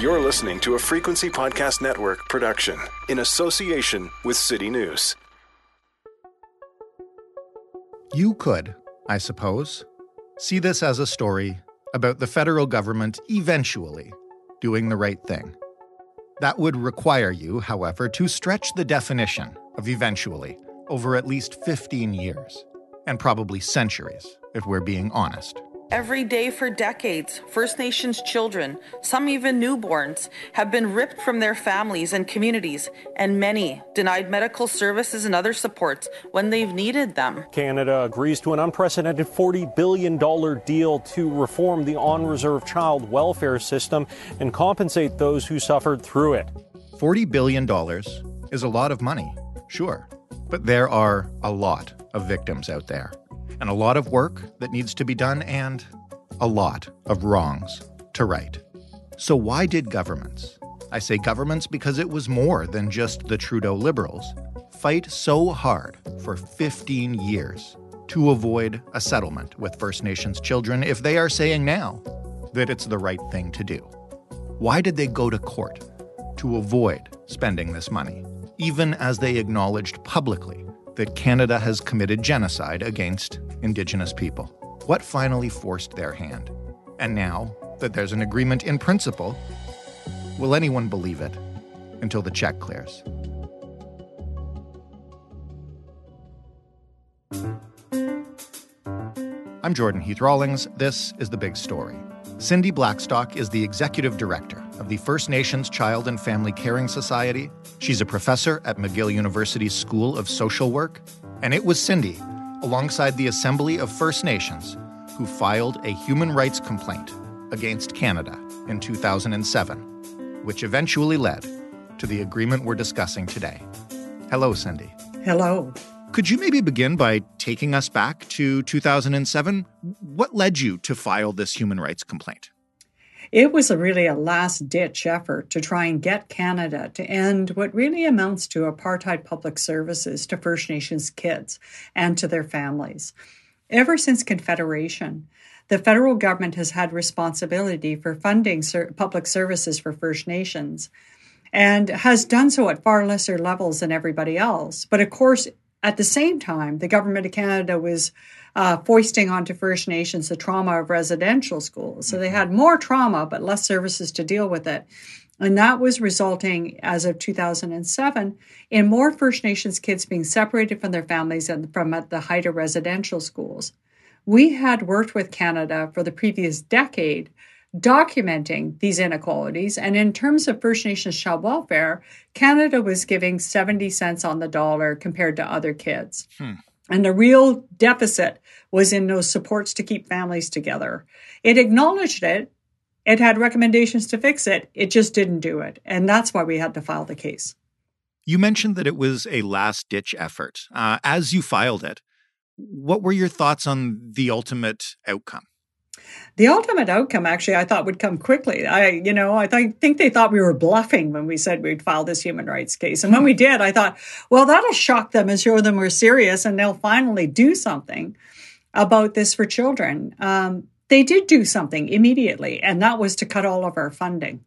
You're listening to a Frequency Podcast Network production in association with City News. You could, I suppose, see this as a story about the federal government eventually doing the right thing. That would require you, however, to stretch the definition of eventually over at least 15 years, and probably centuries, if we're being honest. Every day for decades, First Nations children, some even newborns, have been ripped from their families and communities, and many denied medical services and other supports when they've needed them. Canada agrees to an unprecedented $40 billion deal to reform the on reserve child welfare system and compensate those who suffered through it. $40 billion is a lot of money, sure, but there are a lot of victims out there and a lot of work that needs to be done, and a lot of wrongs to right. So, why did governments, I say governments because it was more than just the Trudeau Liberals, fight so hard for 15 years to avoid a settlement with First Nations children if they are saying now that it's the right thing to do? Why did they go to court to avoid spending this money, even as they acknowledged publicly that Canada has committed genocide against Indigenous people. What finally forced their hand? And now that there's an agreement in principle, will anyone believe it until the check clears? I'm Jordan Heath Rawlings. This is The Big Story. Cindy Blackstock is the executive director of the First Nations Child and Family Caring Society. She's a professor at McGill University's School of Social Work. And it was Cindy, alongside the Assembly of First Nations, who filed a human rights complaint against Canada in 2007, which eventually led to the agreement we're discussing today. Hello, Cindy. Hello. Could you maybe begin by taking us back to 2007? What led you to file this human rights complaint? It was a really a last ditch effort to try and get Canada to end what really amounts to apartheid public services to First Nations kids and to their families. Ever since Confederation, the federal government has had responsibility for funding public services for First Nations and has done so at far lesser levels than everybody else. But of course, at the same time, the government of Canada was uh, foisting onto First Nations the trauma of residential schools. So they mm-hmm. had more trauma, but less services to deal with it. And that was resulting, as of 2007, in more First Nations kids being separated from their families and from at the height of residential schools. We had worked with Canada for the previous decade documenting these inequalities. And in terms of First Nations child welfare, Canada was giving 70 cents on the dollar compared to other kids. Hmm. And the real deficit was in those supports to keep families together. It acknowledged it. It had recommendations to fix it. It just didn't do it. And that's why we had to file the case. You mentioned that it was a last ditch effort. Uh, as you filed it, what were your thoughts on the ultimate outcome? The ultimate outcome, actually, I thought would come quickly. I, you know, I th- think they thought we were bluffing when we said we'd file this human rights case. And when we did, I thought, well, that'll shock them and show them we're serious and they'll finally do something about this for children. Um, they did do something immediately, and that was to cut all of our funding.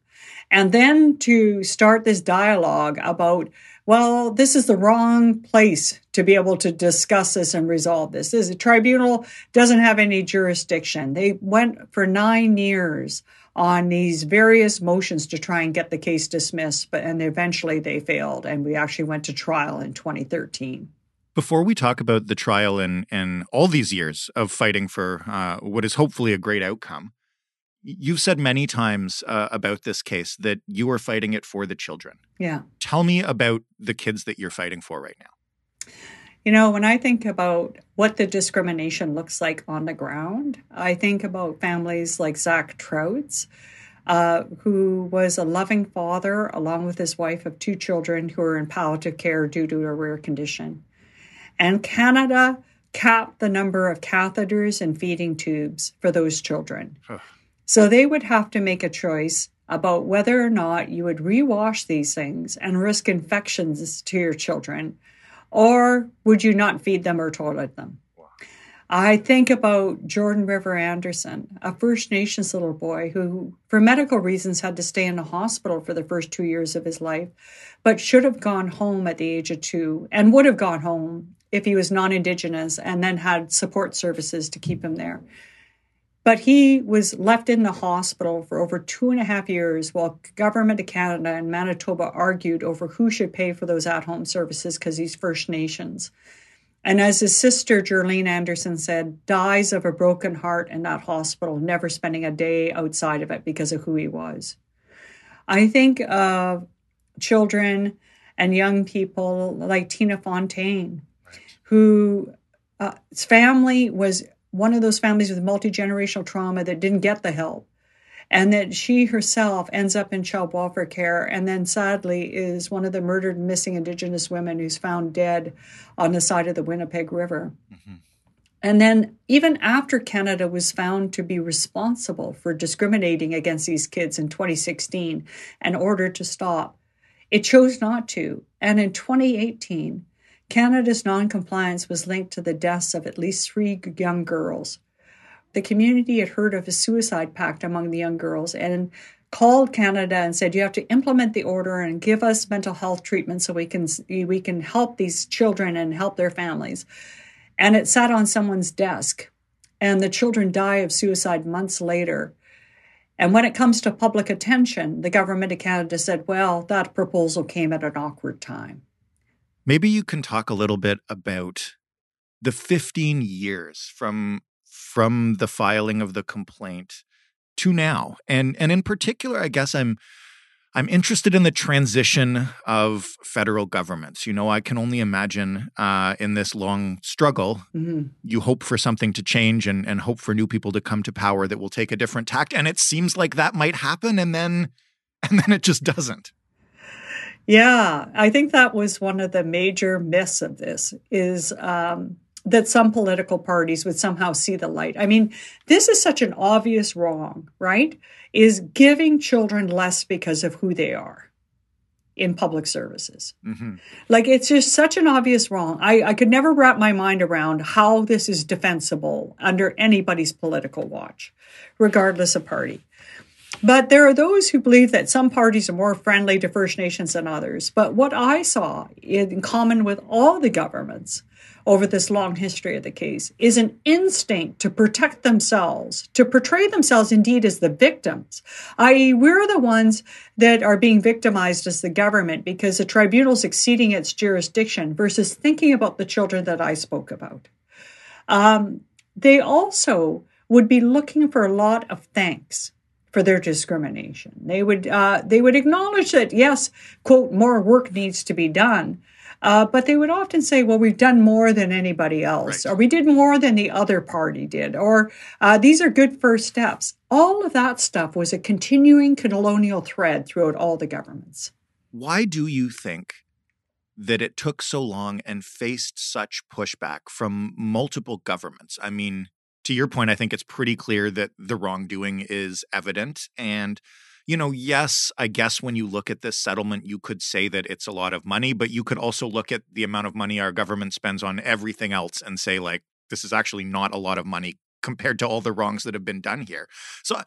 And then to start this dialogue about well, this is the wrong place to be able to discuss this and resolve this. This a tribunal doesn't have any jurisdiction. They went for nine years on these various motions to try and get the case dismissed, but and eventually they failed, and we actually went to trial in 2013. Before we talk about the trial and and all these years of fighting for uh, what is hopefully a great outcome, You've said many times uh, about this case that you are fighting it for the children. Yeah. Tell me about the kids that you're fighting for right now. You know, when I think about what the discrimination looks like on the ground, I think about families like Zach Trouts, uh, who was a loving father along with his wife of two children who are in palliative care due to a rare condition. And Canada capped the number of catheters and feeding tubes for those children. So they would have to make a choice about whether or not you would rewash these things and risk infections to your children, or would you not feed them or toilet them? I think about Jordan River Anderson, a First Nations little boy who, for medical reasons, had to stay in a hospital for the first two years of his life, but should have gone home at the age of two and would have gone home if he was non Indigenous and then had support services to keep him there. But he was left in the hospital for over two and a half years while government of Canada and Manitoba argued over who should pay for those at-home services because he's First Nations. And as his sister, Jerlene Anderson, said, dies of a broken heart in that hospital, never spending a day outside of it because of who he was. I think of children and young people like Tina Fontaine, who uh, family was one of those families with multi generational trauma that didn't get the help. And that she herself ends up in child welfare care and then sadly is one of the murdered and missing indigenous women who's found dead on the side of the winnipeg river. Mm-hmm. and then even after canada was found to be responsible for discriminating against these kids in 2016 and ordered to stop it chose not to. And in 2018 canada's noncompliance was linked to the deaths of at least three young girls the community had heard of a suicide pact among the young girls and called Canada and said, "You have to implement the order and give us mental health treatment so we can we can help these children and help their families." And it sat on someone's desk, and the children die of suicide months later. And when it comes to public attention, the government of Canada said, "Well, that proposal came at an awkward time." Maybe you can talk a little bit about the 15 years from from the filing of the complaint to now. And and in particular, I guess I'm I'm interested in the transition of federal governments. You know, I can only imagine uh, in this long struggle, mm-hmm. you hope for something to change and, and hope for new people to come to power that will take a different tact. And it seems like that might happen, and then and then it just doesn't. Yeah, I think that was one of the major myths of this is um, that some political parties would somehow see the light. I mean, this is such an obvious wrong, right? Is giving children less because of who they are in public services. Mm-hmm. Like it's just such an obvious wrong. I, I could never wrap my mind around how this is defensible under anybody's political watch, regardless of party. But there are those who believe that some parties are more friendly to First Nations than others. But what I saw in common with all the governments over this long history of the case is an instinct to protect themselves, to portray themselves indeed as the victims, i.e., we're the ones that are being victimized as the government because the tribunal's exceeding its jurisdiction versus thinking about the children that I spoke about. Um, they also would be looking for a lot of thanks for their discrimination. They would uh, they would acknowledge that yes, quote, more work needs to be done, uh, but they would often say, well, we've done more than anybody else, right. or we did more than the other party did, or uh, these are good first steps. All of that stuff was a continuing colonial thread throughout all the governments. Why do you think that it took so long and faced such pushback from multiple governments? I mean, to your point, I think it's pretty clear that the wrongdoing is evident. And you know, yes, I guess when you look at this settlement, you could say that it's a lot of money, but you could also look at the amount of money our government spends on everything else and say, like, this is actually not a lot of money compared to all the wrongs that have been done here. So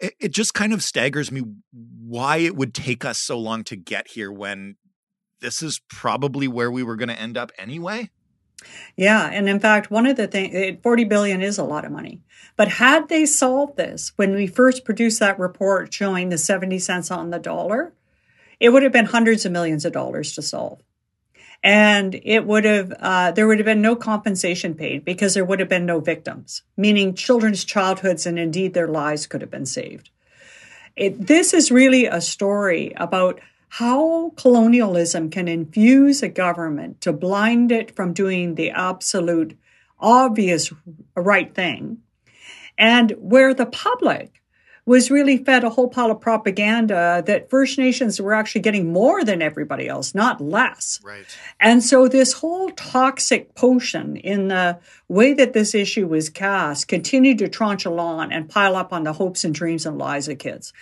it, just kind of staggers me why it would take us so long to get here when this is probably where we were going to end up anyway. Yeah, and in fact, one of the things, 40 billion is a lot of money. But had they solved this when we first produced that report showing the 70 cents on the dollar, it would have been hundreds of millions of dollars to solve. And it would have, uh, there would have been no compensation paid because there would have been no victims, meaning children's childhoods and indeed their lives could have been saved. It, this is really a story about how colonialism can infuse a government to blind it from doing the absolute obvious right thing, and where the public was really fed a whole pile of propaganda that First Nations were actually getting more than everybody else, not less. Right. And so this whole toxic potion in the way that this issue was cast continued to tranche along and pile up on the hopes and dreams and lies of kids.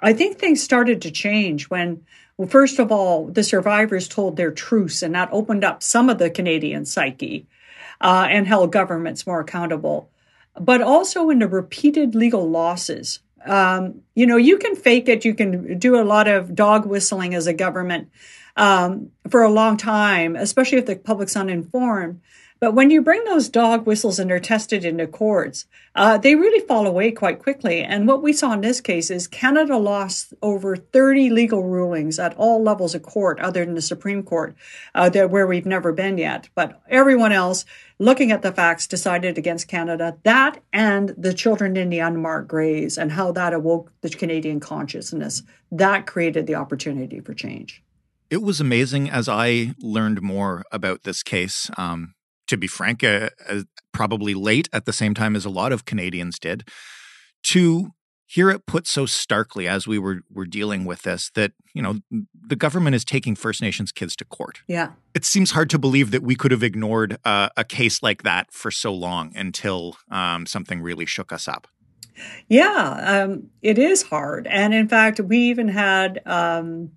I think things started to change when well, first of all, the survivors told their truths, and that opened up some of the Canadian psyche. uh, and held governments more accountable, but also in the repeated legal losses. Um, you know, you can fake it, you can do a lot of dog whistling as a government um, for a long time, especially if the public's uninformed. But when you bring those dog whistles and they're tested in the courts, uh, they really fall away quite quickly. And what we saw in this case is Canada lost over 30 legal rulings at all levels of court, other than the Supreme Court, uh, that, where we've never been yet. But everyone else, looking at the facts, decided against Canada. That and the children in the unmarked graves and how that awoke the Canadian consciousness, that created the opportunity for change. It was amazing as I learned more about this case. Um, to be frank, uh, uh, probably late at the same time as a lot of Canadians did, to hear it put so starkly as we were were dealing with this that you know the government is taking First Nations kids to court. Yeah, it seems hard to believe that we could have ignored uh, a case like that for so long until um, something really shook us up. Yeah, um, it is hard, and in fact, we even had um,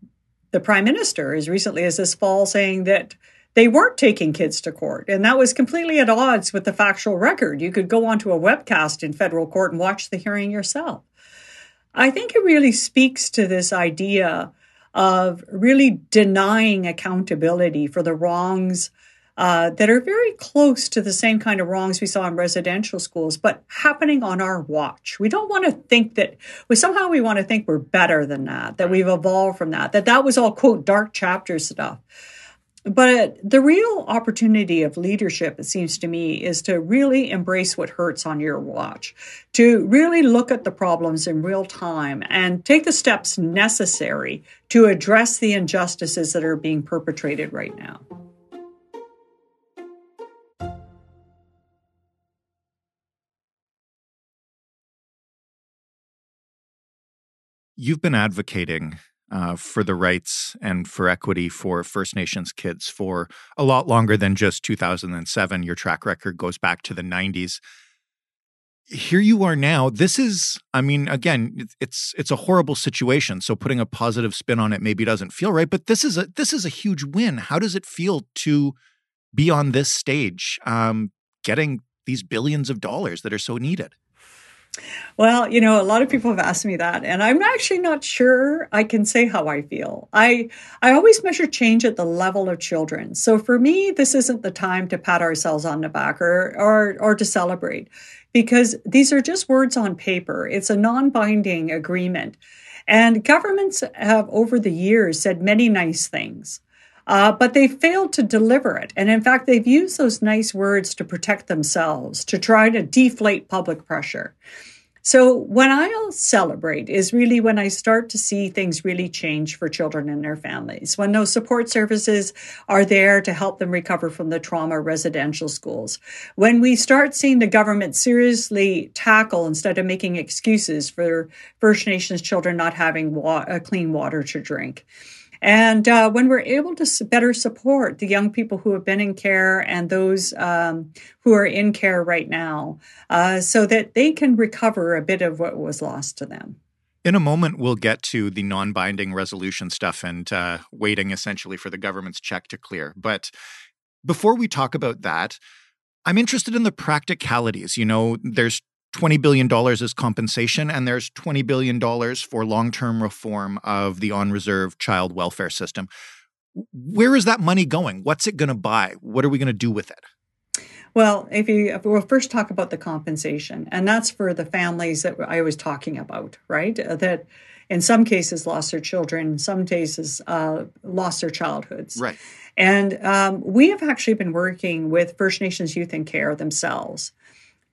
the prime minister as recently as this fall saying that they weren't taking kids to court. And that was completely at odds with the factual record. You could go onto a webcast in federal court and watch the hearing yourself. I think it really speaks to this idea of really denying accountability for the wrongs uh, that are very close to the same kind of wrongs we saw in residential schools, but happening on our watch. We don't want to think that we somehow we want to think we're better than that, that we've evolved from that, that that was all quote dark chapter stuff. But the real opportunity of leadership, it seems to me, is to really embrace what hurts on your watch, to really look at the problems in real time and take the steps necessary to address the injustices that are being perpetrated right now. You've been advocating uh, for the rights and for equity for First Nations kids for a lot longer than just 2007. Your track record goes back to the 90s. Here you are now. This is, I mean, again, it's it's a horrible situation. So putting a positive spin on it maybe doesn't feel right. But this is a this is a huge win. How does it feel to be on this stage, um, getting these billions of dollars that are so needed? Well, you know, a lot of people have asked me that, and I'm actually not sure I can say how I feel. I I always measure change at the level of children. So for me, this isn't the time to pat ourselves on the back or or or to celebrate because these are just words on paper. It's a non-binding agreement. And governments have over the years said many nice things. Uh, but they failed to deliver it. And in fact, they've used those nice words to protect themselves, to try to deflate public pressure. So when I'll celebrate is really when I start to see things really change for children and their families. When those support services are there to help them recover from the trauma residential schools. When we start seeing the government seriously tackle instead of making excuses for First Nations children not having wa- uh, clean water to drink. And uh, when we're able to better support the young people who have been in care and those um, who are in care right now, uh, so that they can recover a bit of what was lost to them. In a moment, we'll get to the non binding resolution stuff and uh, waiting essentially for the government's check to clear. But before we talk about that, I'm interested in the practicalities. You know, there's $20 billion as compensation, and there's $20 billion for long term reform of the on reserve child welfare system. Where is that money going? What's it going to buy? What are we going to do with it? Well, if you if we'll first talk about the compensation, and that's for the families that I was talking about, right? Uh, that in some cases lost their children, in some cases uh, lost their childhoods. Right. And um, we have actually been working with First Nations Youth in Care themselves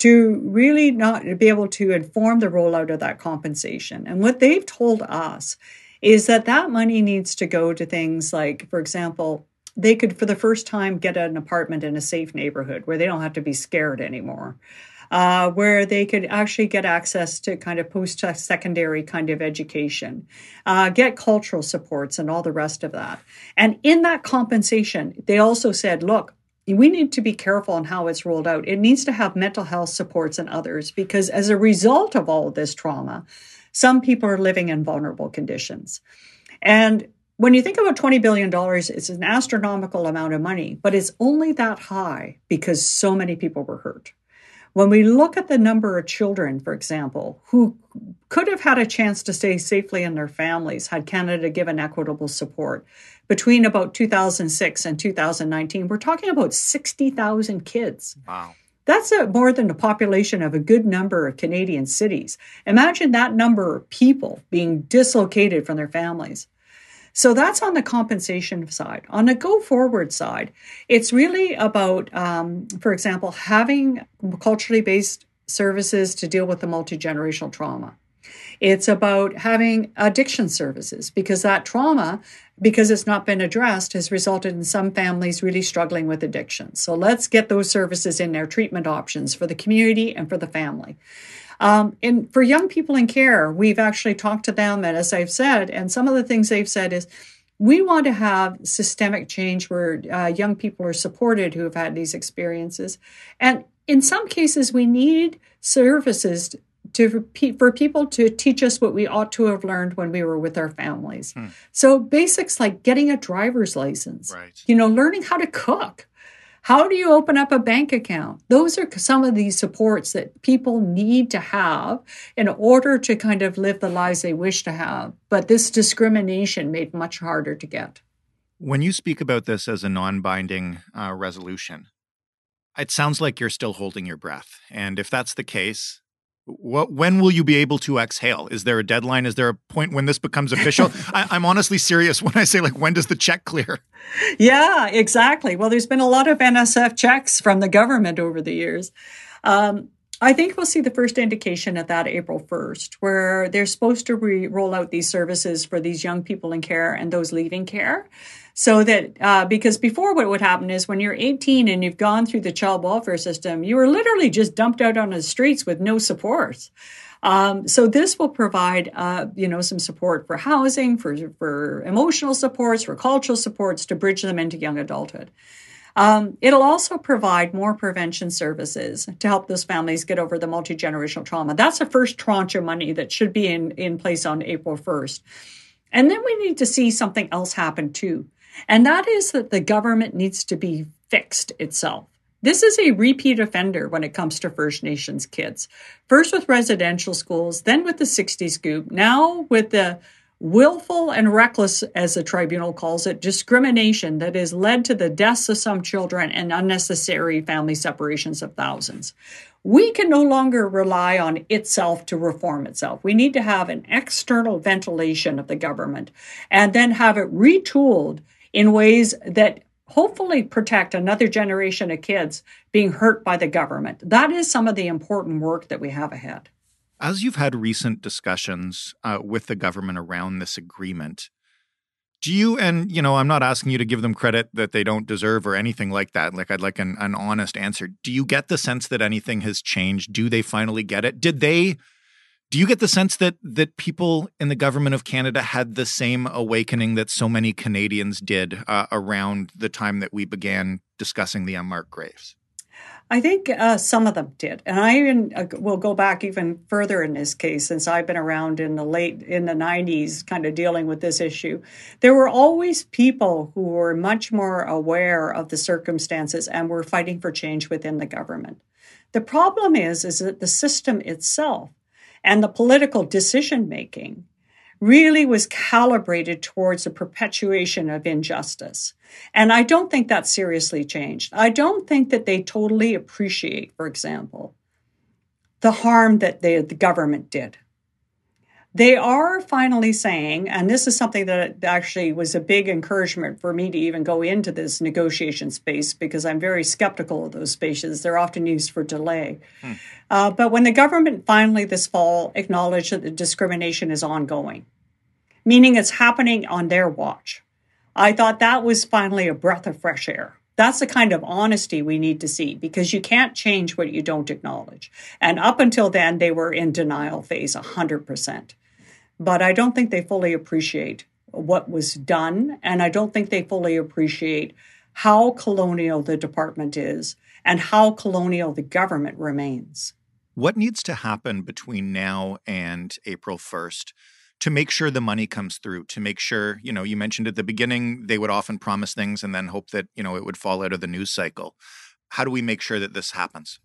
to really not be able to inform the rollout of that compensation. And what they've told us is that that money needs to go to things like, for example, they could for the first time get an apartment in a safe neighborhood where they don't have to be scared anymore. Uh, where they could actually get access to kind of post secondary kind of education, uh, get cultural supports, and all the rest of that. And in that compensation, they also said, look, we need to be careful on how it's rolled out. It needs to have mental health supports and others because as a result of all of this trauma, some people are living in vulnerable conditions. And when you think about $20 billion, it's an astronomical amount of money, but it's only that high because so many people were hurt. When we look at the number of children, for example, who could have had a chance to stay safely in their families had Canada given equitable support, between about 2006 and 2019, we're talking about 60,000 kids. Wow. That's a, more than the population of a good number of Canadian cities. Imagine that number of people being dislocated from their families. So that's on the compensation side. On the go forward side, it's really about, um, for example, having culturally based services to deal with the multi generational trauma. It's about having addiction services because that trauma, because it's not been addressed, has resulted in some families really struggling with addiction. So let's get those services in there, treatment options for the community and for the family. Um, and for young people in care, we've actually talked to them, and as I've said, and some of the things they've said is we want to have systemic change where uh, young people are supported who have had these experiences. And in some cases, we need services to for people to teach us what we ought to have learned when we were with our families. Hmm. So basics like getting a driver's license, right. you know, learning how to cook, how do you open up a bank account? Those are some of these supports that people need to have in order to kind of live the lives they wish to have. But this discrimination made much harder to get. When you speak about this as a non binding uh, resolution, it sounds like you're still holding your breath. And if that's the case, what, when will you be able to exhale? Is there a deadline? Is there a point when this becomes official? I, am honestly serious when I say, like, when does the check clear? Yeah, exactly. Well, there's been a lot of NSF checks from the government over the years. Um, I think we'll see the first indication of that April 1st, where they're supposed to re- roll out these services for these young people in care and those leaving care. So that, uh, because before what would happen is when you're 18 and you've gone through the child welfare system, you were literally just dumped out on the streets with no supports. Um, so this will provide, uh, you know, some support for housing, for for emotional supports, for cultural supports to bridge them into young adulthood. Um, it'll also provide more prevention services to help those families get over the multi generational trauma. That's the first tranche of money that should be in in place on April first, and then we need to see something else happen too. And that is that the government needs to be fixed itself. This is a repeat offender when it comes to First Nations kids. First with residential schools, then with the 60s scoop, now with the willful and reckless, as the tribunal calls it, discrimination that has led to the deaths of some children and unnecessary family separations of thousands. We can no longer rely on itself to reform itself. We need to have an external ventilation of the government and then have it retooled in ways that hopefully protect another generation of kids being hurt by the government. That is some of the important work that we have ahead. As you've had recent discussions uh, with the government around this agreement, do you and you know i'm not asking you to give them credit that they don't deserve or anything like that like i'd like an, an honest answer. Do you get the sense that anything has changed? Do they finally get it? Did they do you get the sense that that people in the government of Canada had the same awakening that so many Canadians did uh, around the time that we began discussing the unmarked graves? I think uh, some of them did, and I even uh, will go back even further in this case, since I've been around in the late in the '90s, kind of dealing with this issue. There were always people who were much more aware of the circumstances and were fighting for change within the government. The problem is, is that the system itself and the political decision making really was calibrated towards the perpetuation of injustice. And I don't think that seriously changed. I don't think that they totally appreciate, for example, the harm that they, the government did. They are finally saying, and this is something that actually was a big encouragement for me to even go into this negotiation space because I'm very skeptical of those spaces. They're often used for delay. Hmm. Uh, but when the government finally this fall acknowledged that the discrimination is ongoing, meaning it's happening on their watch, I thought that was finally a breath of fresh air. That's the kind of honesty we need to see because you can't change what you don't acknowledge. And up until then, they were in denial phase 100% but I don't think they fully appreciate what was done. And I don't think they fully appreciate how colonial the department is and how colonial the government remains. What needs to happen between now and April 1st to make sure the money comes through, to make sure, you know, you mentioned at the beginning they would often promise things and then hope that, you know, it would fall out of the news cycle. How do we make sure that this happens?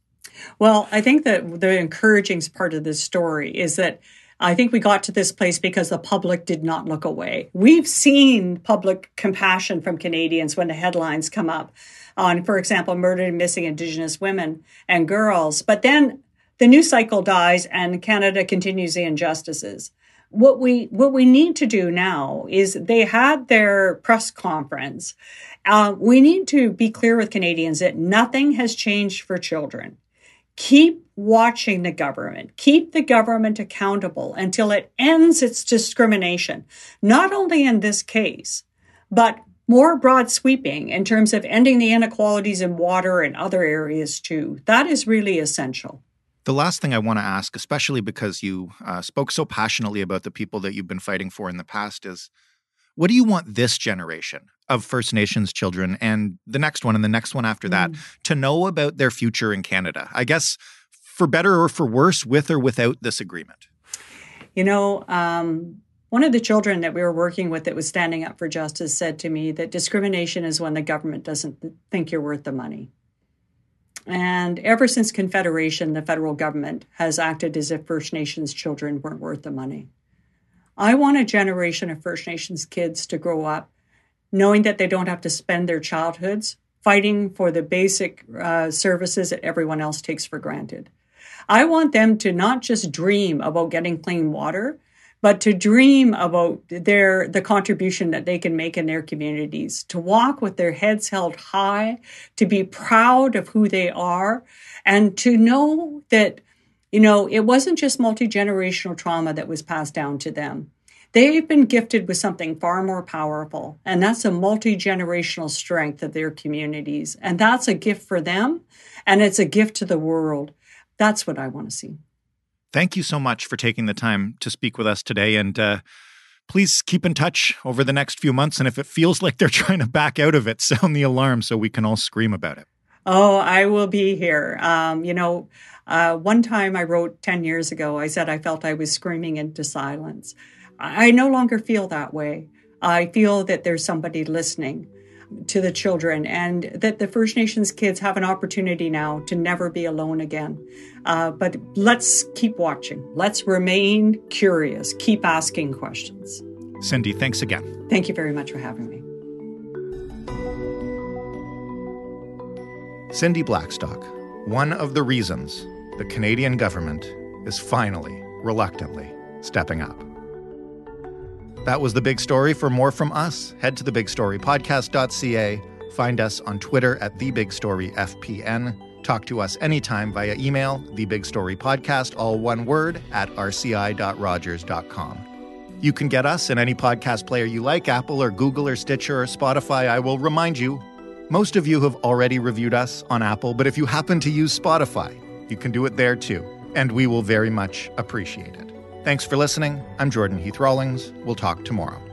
Well, I think that the encouraging part of this story is that I think we got to this place because the public did not look away. We've seen public compassion from Canadians when the headlines come up on, for example, murdered and missing Indigenous women and girls. But then the news cycle dies and Canada continues the injustices. What we what we need to do now is they had their press conference. Uh, we need to be clear with Canadians that nothing has changed for children keep watching the government, keep the government accountable until it ends its discrimination, not only in this case, but more broad sweeping in terms of ending the inequalities in water and other areas too. That is really essential. The last thing I want to ask, especially because you uh, spoke so passionately about the people that you've been fighting for in the past, is what do you want this generation of First Nations children and the next one and the next one after that mm. to know about their future in Canada? I guess for better or for worse, with or without this agreement? You know, um, one of the children that we were working with that was standing up for justice said to me that discrimination is when the government doesn't think you're worth the money. And ever since Confederation, the federal government has acted as if First Nations children weren't worth the money. I want a generation of First Nations kids to grow up knowing that they don't have to spend their childhoods fighting for the basic uh, services that everyone else takes for granted. I want them to not just dream about getting clean water, but to dream about their the contribution that they can make in their communities, to walk with their heads held high, to be proud of who they are, and to know that you know, it wasn't just multi generational trauma that was passed down to them. They've been gifted with something far more powerful, and that's a multi generational strength of their communities. And that's a gift for them, and it's a gift to the world. That's what I want to see. Thank you so much for taking the time to speak with us today. And uh, please keep in touch over the next few months. And if it feels like they're trying to back out of it, sound the alarm so we can all scream about it. Oh, I will be here. Um, you know, uh, one time I wrote 10 years ago, I said I felt I was screaming into silence. I no longer feel that way. I feel that there's somebody listening to the children and that the First Nations kids have an opportunity now to never be alone again. Uh, but let's keep watching. Let's remain curious. Keep asking questions. Cindy, thanks again. Thank you very much for having me. Cindy Blackstock, one of the reasons the Canadian government is finally, reluctantly, stepping up. That was the big story. For more from us, head to thebigstorypodcast.ca. Find us on Twitter at TheBigStoryFPN. Talk to us anytime via email, thebigstorypodcast, all one word, at rci.rogers.com. You can get us in any podcast player you like, Apple or Google or Stitcher or Spotify. I will remind you, most of you have already reviewed us on Apple, but if you happen to use Spotify, you can do it there too, and we will very much appreciate it. Thanks for listening. I'm Jordan Heath Rawlings. We'll talk tomorrow.